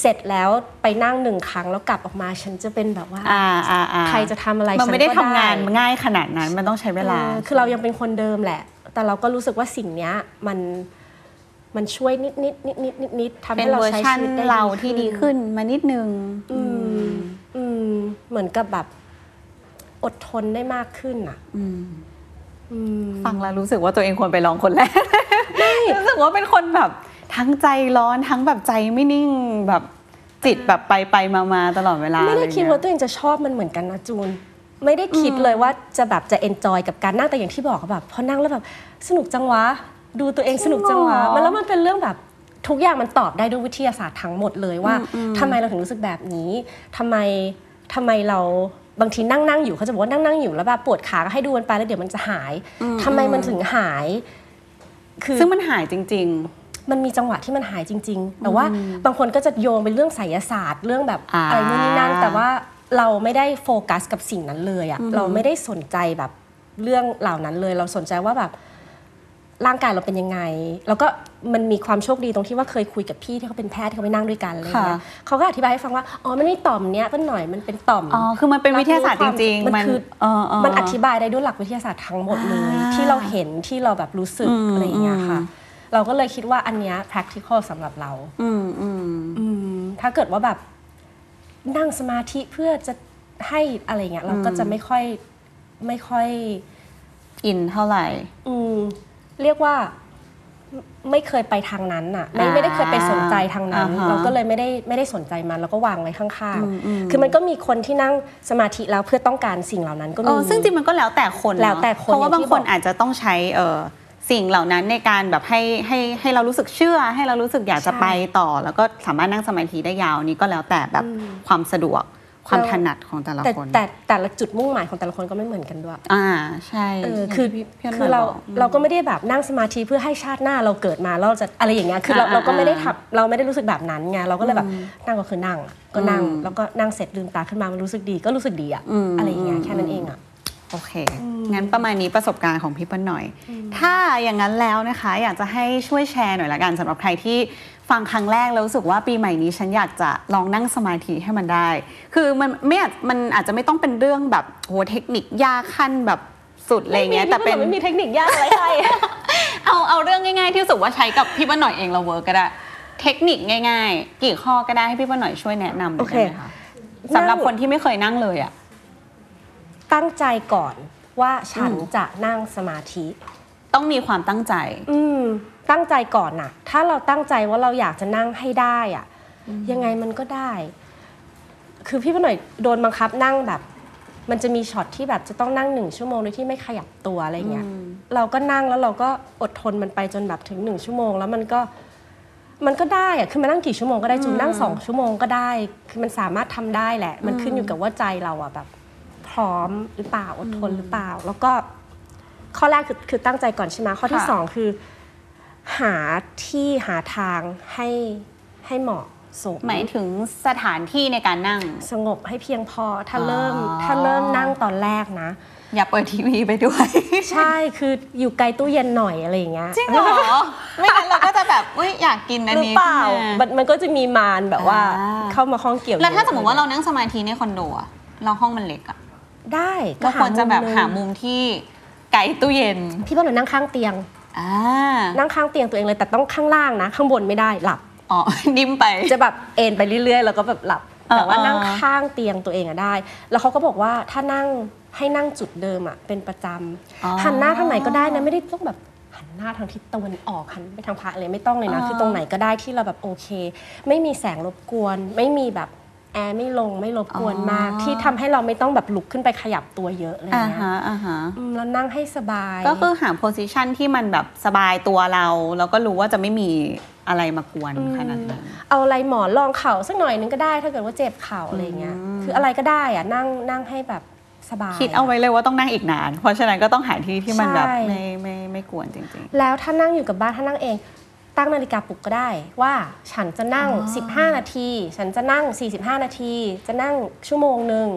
เสร็จแล้วไปนั่งหนึ่งครั้งแล้วกลับออกมาฉันจะเป็นแบบว่าอ่าอ่าอ่าใครจะทำอะไรมันไม่ได้ฉัทำงานง่ายขนาดนั้นมันต้องใช้เวลาเออคือเรายังเป็นคนเดิมแหละ แต่เราก็รู้สึกว่าสิ่งเนี้ยมัน มันช่วยนิดนิดนิดนิดนิดนิดทำเป็นให้เราเวอร์ใช้ชันชีวิตได้เราดีที่ดีขึ้นขึ้นมานิดนึงอืมอืมเหมือนกับแบบอดทนได้มากขึ้นอะอืมมฟังแล้วรู้สึกว่าตัวเองควรไปลองคนแรกรู้สึกว่าเป็นคนแบบ ทั้งใจร้อนทั้งแบบใจไม่นิ่งแบบจิตแบบไปไปมามาตลอดเวลาไม่ได้อะรคิดเงี้ยว่าตัวเองจะชอบมันเหมือนกันนะจูน ไม่ได้คิดเลยว่าจะแบบจะ enjoy กับการนั่งแต่อย่างที่บอกอะแบบพอนั่งแล้วแบบสนุกจังวะ ดูตัวเองสนุกจังวะจริงเหรอมันแล้วมันเป็นเรื่องแบบทุกอย่างมันตอบได้ด้วยวิทยาศาสตร์ทั้งหมดเลยว่าทำไมเราถึงรู้สึกแบบนี้ทำไมทำไมเราบางทีนั่งนั่งอยู่เขาจะบอกว่านั่งนั่งอยู่แล้วแบบปวดขาก็ให้ดูมันไปแล้วเดี๋ยวมันจะหายทำไมมันถึงหาย คือซึ่งมันหายจริงมันมีจังหวะที่มันหายจริง ๆ แต่ว่าบางคนก็จะโยงเป็นเรื่องไสยศาสตร์ เรื่องแบบอ่าอะไรนู่นนี่นั่น แต่ว่าเราไม่ได้โฟกัสกับสิ่งนั้นเลยอะเราไม่ได้สนใจแบบเรื่องเหล่านั้นเลย เราสนใจว่าแบบ ร่างกายเราเป็นยังไง แล้วก็มันมีความโชคดีตรงที่ว่าเคยคุยกับพี่ที่เขาเป็นแพทย์ที่เขาไปนั่งด้วยกันอะไรอย่างเงี้ยค่ะเขาก็อธิบายให้ฟังว่าอ๋อมันไม่ต่อมเนี้ยต้นหน่อยมันเป็นต่อมๆอ๋อคือมันเป็นวิทยาศาสตร์จริงๆมันคือเออเออมันอธิบายได้ด้วยหลักวิทยาศาสตร์ทั้งหมดเลยอ่าที่เราเห็นที่เราแบบรู้สึกอืมอะไรอย่างเงี้ยค่ะอืมเราก็เลยคิดว่าอันเนี้ย practical สำหรับเราอืมอืมอืมถ้าเกิดว่าแบบนั่งสมาธิเพื่อจะให้อะไรเงี้ยเราก็จะไม่ค่อยไม่ค่อยอินเท่าไหร่อืม เรียกว่าไม่ไม่เคยไปทางนั้นน่ะไม่อ่าไม่ได้เคยไปสนใจทางนั้นอ่าฮะเราก็เลยไม่ได้ไม่ได้สนใจมันแล้วก็วางไว้ข้างอืมอืมๆคือมันก็มีคนที่นั่งสมาธิแล้วเพื่อต้องการสิ่งเหล่านั้นก็เอมีอซึ่งจริงมันก็แล้วแต่คนเนอะแล้วแต่คนเพราะว่าอย่างบางที่คนบอกอาจจะต้องใช้เออสิ่งเหล่านั้นในการแบบให้ให้ให้เรารู้สึกเชื่อ ให้เรารู้สึกอยากจะใช่ไปต่อ แล้วก็สามารถนั่งสมาธิได้ยาวนี่ก็แล้วแต่แบบอืมความสะดวก ความแล้วถนัดของแต่ละแต่คนแต่แต่ละจุดมุ่งหมายของแต่ละคนก็ไม่เหมือนกันด้วย อ่าใช่เอออย่างคือที่พี่พี่คือเราบกเราก็ไม่ได้แบบนั่งสมาธิเพื่อให้ชาติหน้าเราเกิดมาแล้วเราจะอะไรอย่างเงี้ยคือเราอ่าเราก็ไม่ได้อ่าทำเราไม่ได้รู้สึกแบบนั้นไงเราก็เลยแบบนั่งก็คือนั่งก็นั่งอืมแล้วก็นั่งเสร็จลืมตาขึ้นมามันรู้สึกดีก็รู้สึกดีอะอืมอะไรอย่างเงี้ยแค่นั้นอืมเองอะโอเค งั้นประมาณนี้ประสบการณ์ของพี่เปิ้ลหน่อย ถ้าอย่างนั้นแล้วนะคะ อยากจะให้ช่วยแชร์หน่อยละกันสำหรับใครที่ ฟังครั้งแรกแล้วรู้สึกว่าปีใหม่นี้ฉันอยากจะลองนั่งสมาธิให้มันได้ คือมันไม่อาจมันอาจจะไม่ต้องเป็นเรื่องแบบโหเทคนิคยากขั้นแบบสุดอะไรเงี้ยแต่เป็นไม่มีเทคนิคยากอะไรให้เอาเอาเรื่องง่ายๆ ที่รู้สึกว่าใช้กับพี่เปิ้ลหน่อยเองเราเวิร์กก็ได้ เทคนิคง่าย ๆ กี่ข้อก็ได้ให้พี่เปิ้ลหน่อยช่วยแนะนำหน่อยได้ไหมคะสำหรับคนที่ไม่เคยนั่งเลยอะตั้งใจก่อนว่าฉันจะนั่งสมาธิ ต้องมีความตั้งใจ อืม ตั้งใจก่อนน่ะถ้าเราตั้งใจว่าเราอยากจะนั่งให้ได้อะยังไงมันก็ได้ คือพี่พี่หน่อยโดนบังคับนั่งแบบ มันจะมีช็อตที่แบบจะต้องนั่งหนึ่งชั่วโมงโดยที่ไม่ขยับตัวอะไรเงี้ยเราก็นั่งแล้วเราก็อดทนมันไปจนแบบถึงหนึ่งชั่วโมง แล้วมันก็มันก็ได้อะคือมานั่งกี่ชั่วโมงก็ได้จูนนั่งสองชั่วโมงก็ได้ คือมันสามารถทำได้แหละ มันขึ้นอยู่กับว่าใจเราอะแบบ พร้อมหรือเปล่าอดทนหรือเปล่า แล้วก็ข้อแรกคือคือตั้งใจก่อนใช่ไหมข้อที่ค่ะสองคือ หาที่หาทางให้ให้เหมาะสมหมายถึงสถานที่ในการนั่ง สงบให้เพียงพอถ้าอ๋อเริ่มถ้าเริ่มนั่งตอนแรกนะ อย่าเปิดทีวีไปด้วย ใช่คืออยู่ไกลตู้เย็นหน่อยอะไรอย่างเงี้ยจริงเหรอ ไม่งั้นเราก็จะแบบอุ้ยอยากกินอันหรือนี้เปล่าขึ้นมามันมันก็จะมีมารแบบว่าอ่าเข้ามาข้องเกี่ยวแล้วถ้าเยอะสมมติว่าเรานั่งสมาธิในคอนโดอะเราห้องมันเล็กอะได้ก็เราควรจะแบบหามุมมุมที่ไกลตู้เย็นหนึ่งพี่ว่าหนูนั่งข้างเตียงอ่า นั่งข้างเตียงตัวเองเลยแต่ต้องข้างล่างนะ ข้างบนไม่ได้หลับอ๋อดิ้มไปจะแบบเอนไปเรื่อยๆ แล้วก็แบบหลับเออแต่ว่าเออนั่งข้างเตียงตัวเองอะได้ แล้วเขาก็บอกว่าถ้านั่งให้นั่งจุดเดิมอะเป็นประจอ๋อำหันหน้าทางไหนก็ได้นะไม่ได้ต้องแบบหันหน้าทางทิศตะวันออกหันไปทางพระอะไรไม่ต้องเลยนะอ๋อคือตรงไหนก็ได้ที่เราแบบโอเค ไม่มีแสงรบกวน ไม่มีแบบ แอร์ไม่ลงไม่รบกวนมาก ที่ทำให้เราไม่ต้องแบบลุกขึ้นไปขยับตัวเยอะอะไรอ่าเงี้ยฮะอ่าฮะอืมแล้วนั่งให้สบาย ก็คือหาโพสิชันที่มันแบบสบายตัวเรา แล้วก็รู้ว่าจะไม่มีอะไรมากวนขนาดนั้นเอาอะไรหมอนรองเข่าสักหน่อยนึงก็ได้ ถ้าเกิดว่าเจ็บเข่าอะไรเงี้ยอืมคืออะไรก็ได้อะนั่งนั่งให้แบบสบายคิดเอาไว้เลยว่าต้องนั่งอีกนาน เพราะฉะนั้นก็ต้องหาที่ที่มันแบบใช่ไม่ไม่ไม่กวนจริงแล้วถ้านั่งอยู่กับบ้านถ้านั่งเอง ตั้งนาฬิกาปลุกก็ได้ว่าฉันจะนั่ง 15 นาที ฉันจะนั่ง 45 นาที จะนั่งชั่วโมงหนึ่ง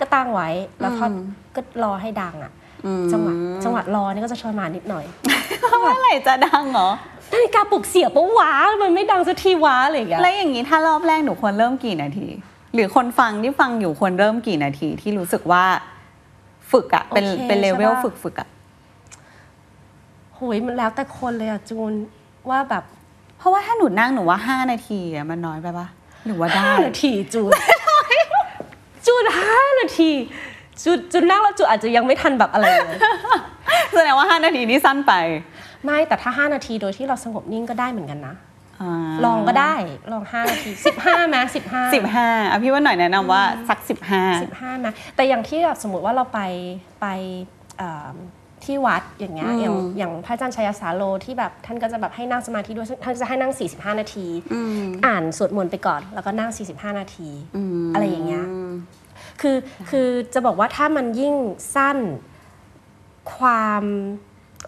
ก็ตั้งไว้แล้วพออมก็รอให้ดังอะๆอืมจังหวะจังหวะรอนี่ก็จะชอยมานนิดหน่อยเมื่อไหร่จะดังเหรอนาฬิกาปลุกเสียปะวะมันไม่ดังสักทีวะอะไรอย่างเงี้ยแล้วอย่างนี้ถ้ารอบแรกหนูควรเริ่มกี่นาที หรือคนฟังที่ฟังอยู่ควรเริ่มกี่นาทีที่รู้สึกว่าฝึกอะเป็นโอเคเป็นเลเวลใช่ปะฝึกฝึกอะโหยมันแล้วแต่คนเลยอะจูน ว่าแบบ เพราะว่าถ้าหนูนั่งหนูว่าห้านาทีอะมันน้อยไปปะหรือว่าได้5นาทีจูนจูนห้านาทีจูนจูนนั่งแล้วจูนอาจจะยังไม่ทันแบบอะไรเลยแสดงว่า 5 นาทีนี้สั้นไป ไม่แต่ถ้า 5 นาทีโดยที่เราสงบนิ่งก็ได้เหมือนกันนะาลองก็ได้ลอง 5 นาที 15ไหม15สิบห้าอะพี่ว่าหน่อยแนะนำว่าสักสิบห้า15นะแต่อย่างที่แบบสมมติว่าเราไปไปเอ่อ ที่วัดอย่างเงี้ยอืมอย่างอย่างพระอาจารย์ชัยสาโลที่แบบท่านก็จะแบบให้นั่งสมาธิด้วยซึ่งท่านจะให้นั่ง 45 นาที อ่านสวดมนต์ไปก่อน แล้วก็นั่ง 45 นาที อะไรอย่างเงี้ยคือคือจะบอกว่าถ้ามันยิ่งสั้นความ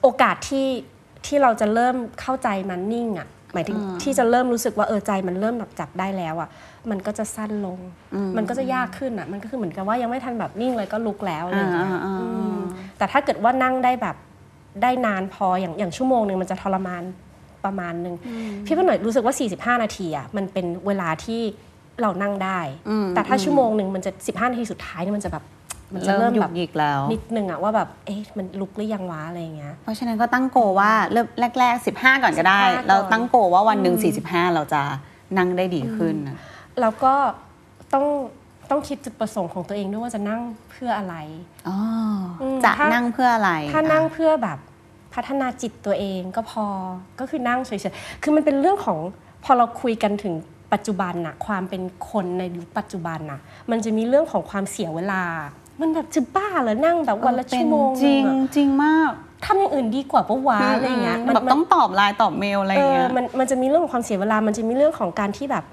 โอกาสที่ที่เราจะเริ่มเข้าใจมันนิ่งอะหมายถึงที่จะเริ่มรู้สึกว่าเออใจมันเริ่มแบบจับได้แล้วอะ มันก็จะสั้นลง มันก็จะยากขึ้นอะ มันก็คือเหมือนกับว่ายังไม่ทันแบบนิ่งเลยก็ลุกแล้วอะไรอย่างเงี้ยอ่าอ่าอ่าอืม แต่ถ้าเกิดว่านั่งได้แบบได้นานพออย่างอย่างชั่วโมงหนึ่งมันจะทรมานประมาณหนึ่งพี่ก็หน่อยรู้สึกว่า 45 นาทีอะมันเป็นเวลาที่เรานั่งได้ แต่ถ้าชั่วโมงหนึ่งมันจะ 15 นาทีสุดท้ายเนี่ยมันจะแบบมันจะเริ่เริ่มมหยุแบกบหยิกแล้ว นิดนึงอะว่าแบบเอ๊ะมันลุกหรือยังวะอะไรอย่างเงี้ยเพราะฉะนั้นก็ตั้งโกว่าเริ่มแรก ๆ 15 ก่อนก็ได้15ก่อนแล้วตั้งโกว่าวันหนึ่ง45 เราจะนั่งได้ดีขึ้น แล้วก็ต้อง ต้องคิดจุดประสงค์ของตัวเองด้วยว่าจะนั่งเพื่ออะไรอ๋ออมจะถ้านั่งเพื่ออะไร ถ้านั่งอะเพื่อแบบพัฒนาจิตตัวเองก็พอก็คือนั่งเฉยๆคือมันเป็นเรื่องของพอเราคุยกันถึงปัจจุบันน่ะความเป็นคนในยุคปัจจุบันน่ะมันจะมีเรื่องของความเสียเวลา มันแบบจะบ้าเหรอนั่งแบบวันละชั่วโมงจริงนึอะจริงมากทำอย่างอื่นดีกว่าปะวะอะไรเงี้ยแบบต้องตอบไลน์ตอบเมลอะไรอเอย่างอเงี้ยมันมันจะมีเรื่องของความเสียเวลา มันจะมีเรื่องของการที่แบบ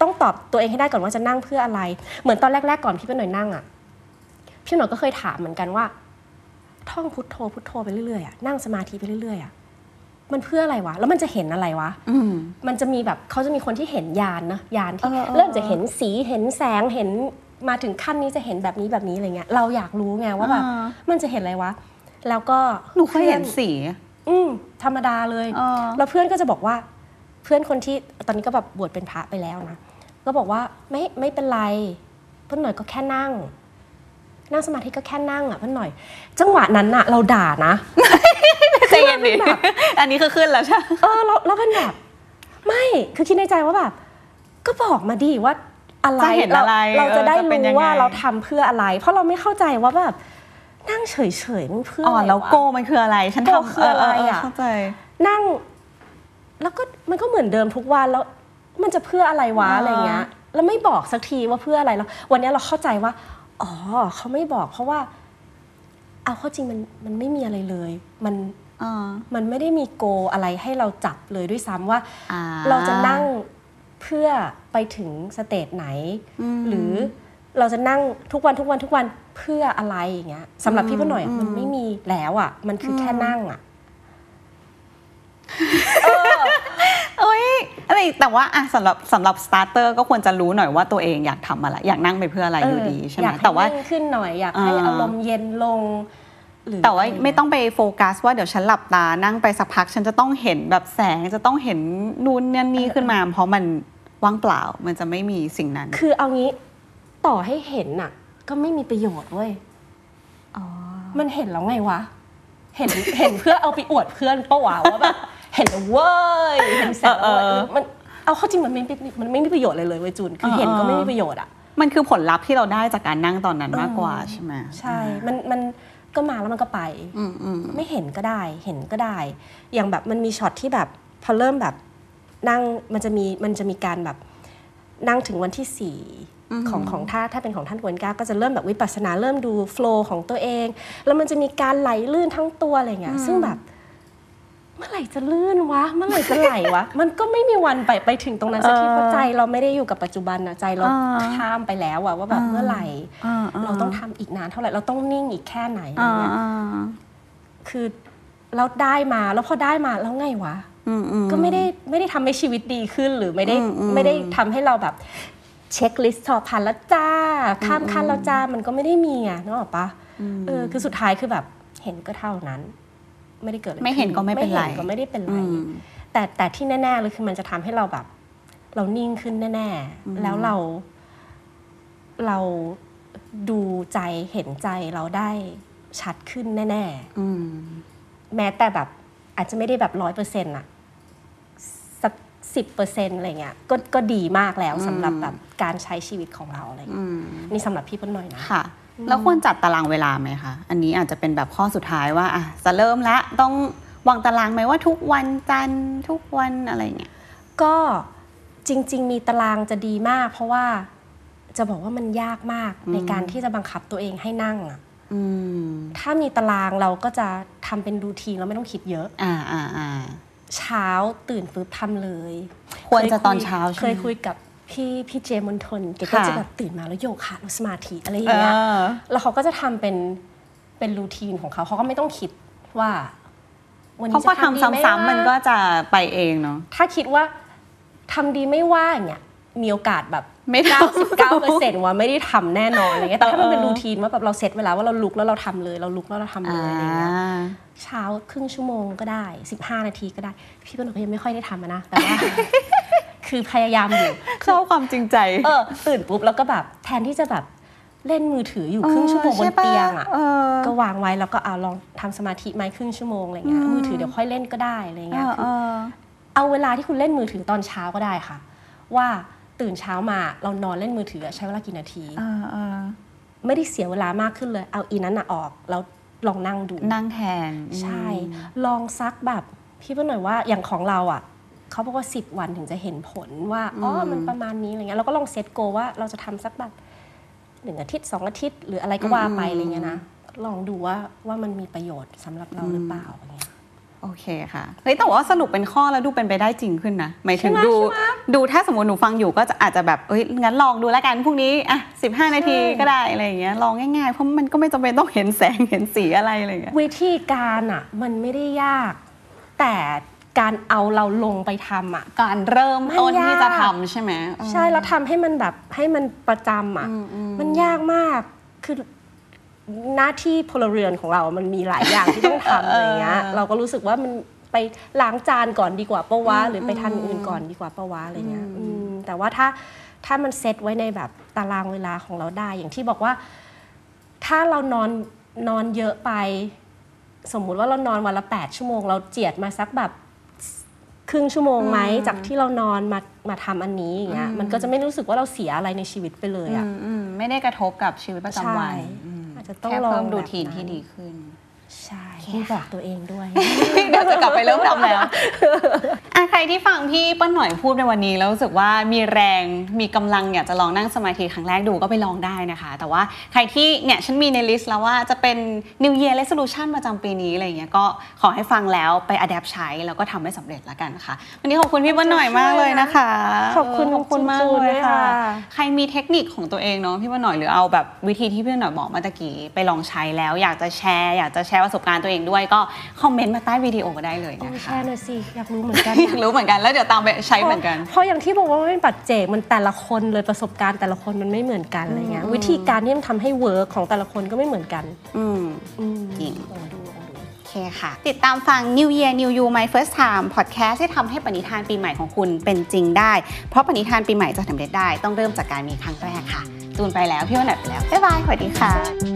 ต้องตอบตัวเองให้ได้ก่อนว่าจะนั่งเพื่ออะไร เหมือนตอนแรก ๆ ก่อนพี่เป็นหน่อยนั่งอะพี่หน่อยก็เคยถามเหมือนกันว่า ท่องพุทโธพุทโธไปเรื่อยๆอะนั่งสมาธิไปเรื่อยๆอะมันเพื่ออะไรวะ แล้วมันจะเห็นอะไรวะอืมมันจะมีแบบเขาจะมีคนที่เห็นยานนะยานที่เออเออเริ่มจะเห็นสีเห็นแสงเห็นมาถึงขั้นนี้จะเห็นแบบนี้แบบนี้อะไรเงี้ย เราอยากรู้ไงว่าแบบอ่ามันจะเห็นอะไรวะ แล้วก็หนูเคยเห็นพื่อสี อืมธรรมดาเลยเออแล้วเพื่อนก็จะบอกว่า เพื่อนคนที่ตอนนี้ก็แบบบวชเป็นพระไปแล้วนะ ก็บอกว่าไม่ไม่เป็นไรเพื่อนหน่อยก็แค่นั่ง นั่งสมาธิก็แค่นั่งอะเพื่อนหน่อย จังหวะนั้นน่ะเราด่านะใจเย็นดิอันนี้คือขึ้นแล้วใช่เออแล้วแล้วมันแบบไม่คือคิดในใจว่าแบบก็บอกมาดิว่าอะไรจะเห็นอะไรเราเราจะได้เออจะเป็นยังรู้ไงว่าเราทำเพื่ออะไร เพราะเราไม่เข้าใจว่าแบบนั่งเฉยๆมันเพื่ออ๋ออะไรแล้ววะโกมันคืออะไร ฉันโกทำคืออะไรอะเข้าใจนั่ง แล้วก็มันก็เหมือนเดิมทุกวันแล้ว มันจะเพื่ออะไรวะอ่าอะไรเงี้ยแล้วไม่บอกสักทีว่าเพื่ออะไรแล้ววันนี้เราเข้าใจว่า อ๋อเขาไม่บอก เพราะว่า เอาเข้าจริงมันมันไม่มีอะไรเลย มันอ่ามันไม่ได้มีโกอะไรให้เราจับเลยด้วยซ้ำว่าอ่า เราจะนั่งเพื่อไปถึงสเตจไหน หรือเราจะนั่งทุกวันทุกวันทุกวันเพื่ออะไรอย่างเงี้ยสำหรับพี่ป้าหน่อยอะมันไม่มีแล้วอะ มันคือแค่นั่งอะ เอ้ยอะไรแต่ว่าอะสำหรับสำหรับสตาร์เตอร์ก็ควรจะรู้หน่อยว่าตัวเองอยากทำอะไรอยากนั่งไปเพื่ออะไรอยู่ดีใช่ไหอมยากให้แต่ว่านิ่งขึ้นหน่อยอยากให้อ่าอารมณ์เย็นลงหรือแต่ว่าะรเงี้ยไม่ต้องไปโฟกัส ว่าเดี๋ยวฉันหลับตานั่งไปสักพัก ฉันจะต้องเห็นแบบแสงจะต้องเห็นนู่นนี่นี่ขึ้นมา เพราะมันว่างเปล่ามันจะไม่มีสิ่งนั้น คือเอางี้ต่อให้เห็นน่ะ ก็ไม่มีประโยชน์เว้ยมันเห็นแล้วไงวะ เห็นเห็นเพื่อเอาไปอวดเพื่อนปะวะว่าแบบ เห็นแล้วเว้ยเห็นแสงแล้วเว้ยเออเออมันเอาเข้าจริงมันไม่มันไม่มีประโยชน์เลยเลยเว้ยจูนคือเห็นก็ไม่มีประโยชน์อะมันคือผลลัพธ์ที่เราได้จากการนั่งตอนนั้นมากกว่าใช่ไหมใช่มันมันก็มาแล้วมันก็ไปอืมอืมไม่เห็นก็ได้เห็นก็ได้ อย่างแบบมันมีช็อตที่แบบพอเริ่มแบบนั่งมันจะมีมันจะมีการแบบนั่งถึงวันที่สี่ของของถ้าถ้าเป็นของท่านกวนก้าก็จะเริ่มแบบวิปัสสนาเริ่มดูโฟล์ของตัวเอง แล้วมันจะมีการไหลลื่นทั้งตัวอะไรเงี้ยซึ่งแบบ เมื่อไหร่จะลื่นวะ เมื่อไหร่จะไหลวะ มันก็ไม่มีวันไปไปถึงตรงนั้นสักทีเออเพราะใจเราไม่ได้อยู่กับปัจจุบันนะใจเราอ่าข้ามไปแล้วอะว่าแบบเมื่อไหร่อ่าอ่าเราต้องทำอีกนานเท่าไหร่เราต้องนิ่งอีกแค่ไหนอะไรอ่าเงี้ยอ่าคือเราได้มาแล้วพอได้มาแล้วไงวะอืมอืมก็ไม่ได้ไม่ได้ทำให้ชีวิตดีขึ้นหรือไม่ได้อืมอืมไม่ได้ทำให้เราแบบเช็คลิสต์สอบผ่านแล้วจ้า ข้ามขั้นแล้วจ้ามันก็ไม่ได้มีไงนึกออกปะเออคือสุดท้ายคือแบบเห็นก็เท่านั้น ไม่ได้เกิดอะไรไม่เห็นก็ไม่เป็นไรไม่เห็นก็ไม่ได้เป็นไรอืมแต่แต่ที่แน่ๆเลยคือมันจะทำให้เราแบบ เรานิ่งขึ้นแน่ๆแล้วเรา เราดูใจเห็นใจเราได้ชัดขึ้นแน่ๆอืมแม้แต่แบบอาจจะไม่ได้แบบร้อยเปอร์เซ็นต์อะสักสิบเปอร์เซ็นต์อะไรเงี้ยก็ก็ดีมากแล้วสำหรับแบบการใช้ชีวิตของเราอะไรเงี้ยอืมนี่สำหรับพี่เปิ้ลหน่อยนะค่ะ แล้วควรจัดตารางเวลาไหมคะ อันนี้อาจจะเป็นแบบข้อสุดท้ายว่าอะจะเริ่มละต้องวางตารางไหมว่าทุกวันจันทร์ทุกวันอะไรเงี้ยก็จริง ๆ มีตารางจะดีมาก เพราะว่าจะบอกว่ามันยากมากในการที่จะบังคับตัวเองให้นั่งอะอืมถ้ามีตารางเราก็จะทำเป็นรูทีนแล้วไม่ต้องคิดเยอะ อ่าอ่าอ่าเช้าตื่นปุ๊บทำเลย ควรจะยตอนเช้าใช่ไหมเคยคุยกับ พี่พี่เจมนทนแกก็ค่ะจะแบบตื่นมาแล้วโยคะแล้วสมาธิอะไรอเอย่างเงี้ยอแล้วเขาก็จะทำเป็นเป็นรูทีนของเขาเขาก็ไม่ต้องคิดว่าวันเพนี้ราะพอจะทำดีทำไหซ้ำๆมันก็ว่าจะไปเองเนาะถ้าคิดว่าทำดีไม่ว่าอย่างเงี้ยมีโอกาสแบบไม่ทำ99เปอร์เซ็นต์ว่าไม่ได้ทำแน่นอนอะไรเงี้ยแต่ถ้ามันเป็นเออรูทีนว่าแบบเราเซตเวลาว่าเราลุกแล้วเราทำเลย เราลุกแล้วเราทำเลอ่ายอะไรเงี้ยเช้าครึ่งชั่วโมงก็ได้15นาทีก็ได้ พี่ก็หนูก็ยังไม่ค่อยได้ทำอะนะแต่ว่า คือพยายามอยู่ชอบความจริงใจเออตื่นปุ๊บแล้วก็แบบแทนที่จะแบบเล่นมือถืออยู่ครึ่งชั่วโมงบนเตียงอะเออก็วางไว้แล้วก็เอาลองทำสมาธิไหมครึ่งชั่วโมงอะไรเงี้ยมือถือเดี๋ยวค่อยเล่นก็ได้อะไรเอเงี้ยอคืเอออเอาเวลาที่คุณเล่นมือถือตอนเช้าก็ได้ค่ะ ว่าตื่นเช้ามาเรานอนเล่นมือถือใช้เวลากี่นาทีเออเออไม่ได้เสียเวลามากขึ้นเลย เอาอีนั้นน่ะออกแล้วลองนั่งดูนั่งแทนใช่ ลองซักแบบพี่เพื่อนหน่อยว่าอย่างของเราอะ เขาบอกว่า 10 วันถึงจะเห็นผลว่าอ๋ออมันประมาณนี้อะไรเงี้ยเราก็ลองเซตโกว่าเราจะทำสักแบบหนึ่งอาทิตย์สองอาทิตย์ หรืออะไรก็ว่าไปอะไรเงี้ยนะลองดูว่าว่ามันมีประโยชน์สำหรับเราหรือเปล่าอะไรเงี้ยโอเคค่ะเฮ้ยแต่ว่าสรุปเป็นข้อแล้วดูเป็นไปได้จริงขึ้นนะหมายถึงใช่ไหมดูใช่ไหมดูถ้าสมมติหนูฟังอยู่ก็จะอาจจะแบบเอ้ยงั้นลองดูแล้วกันพรุ่งนี้อะสิบห้านาทีใช่ก็ได้อะไรอย่างเงี้ยลองง่ายๆ เพราะมันก็ไม่จำเป็นต้องเห็นแสงเห็นสีอะไรอะไรอย่างเงี้ยวิธีการอะมันไม่ได้ยาก แต่ การเอาเราลงไปทำอะ การเริ่มต้นมันยากที่จะทำใช่ไหมใช่แล้วทำให้มันแบบให้มันประจำอะอืมอืมมันยากมากคือหน้าที่พลเรือนของเรา มันมีหลายอย่างที่ต้องทำอะไรเงี้ย เราก็รู้สึกว่ามันไปล้างจานก่อนดีกว่าปะวะหรือไปทำอย่างอื่นก่อนดีกว่าปะวะอะไรเงี้ยอืมแต่ว่าถ้าถ้ามันเซตไว้ในแบบตารางเวลาของเราได้อย่างที่บอกว่า ถ้าเรานอนนอนเยอะไป สมมุติว่าเรานอนวันละ 8 ชั่วโมง เราเจียดมาสักแบบ ครึ่งชั่วโมงไหมจากที่เรานอนมามาทำอันนี้อย่างเงี้ยมันก็จะไม่รู้สึกว่าเราเสียอะไรในชีวิตไปเลยอือะมอืมไม่ได้กระทบกับชีวิตประจำวันใช่อืมอาจจะต้องแค่ลองเพิ่มดูแบบทีนนั้นที่ดีขึ้น ใช่ ที่บอกตัวเองด้วยเดี๋ยวจะกลับไปเริ่มทำแล้วอะใครที่ฟังพี่เปิ้ลหน่อยพูดในวันนี้แล้วรู้สึกว่ามีแรงมีกำลังอยากจะลองนั่งสมาธิครั้งแรกดูก็ไปลองได้นะคะ แต่ว่าใครที่เนี่ยฉันมีในลิสต์แล้วว่าจะเป็น New Year Resolution ประจำปีนี้อะไรอย่างเงี้ยก็ขอให้ฟังแล้วไป adapt ใช้แล้วก็ทำให้สำเร็จแล้วกันค่ะ วันนี้ขอบคุณพี่เปิ้ลหน่อยมากเลยนะคะ ขอบคุณเขอบคุณมากจูนเลด้วยยค่ะค่ะ ใครมีเทคนิคของตัวเองเนาะพี่เปิ้ลหน่อยหรือเอาแบบวิธีที่พี่เปิ้ลหน่อยบอกเมาตะกี้ไปลองใช้แล้ว อยากจะแชร์ อยากจะแชร์ประสบการณ์ตัวเองด้วยก็คอมเมนต์มาใต้วิดีโอก็ได้เลยโอ้นะแชคะร์หน่อยสิ อยากรู้เหมือนกัน อยากรู้เหมือนกันแล้วเดี๋ยวตามไปใช้เหมือนกัน เพราะอย่างที่บอกว่ามันเป็นปัจเจกมันแต่ละคนเลยประสบการณ์แต่ละคนมันไม่เหมือนกันอะไรเงี้ยวิธีการที่มันทำให้เวิร์กของแต่ละคนก็ไม่เหมือนกัน อืมอืมจริงลองดูลองดูโอเคค่ะ ติดตามฟัง New Year New You My First Time Podcast ที่ทำให้ปณิธานปีใหม่ของคุณเป็นจริงได้ เพราะปณิธานปีใหม่จะสำเร็จได้ต้องเริ่มจากการมีครั้งแรกค่ะจูนไปแล้ว พี่วันไหนไปแล้ว บ๊ายบาย สวัสดีค่ะ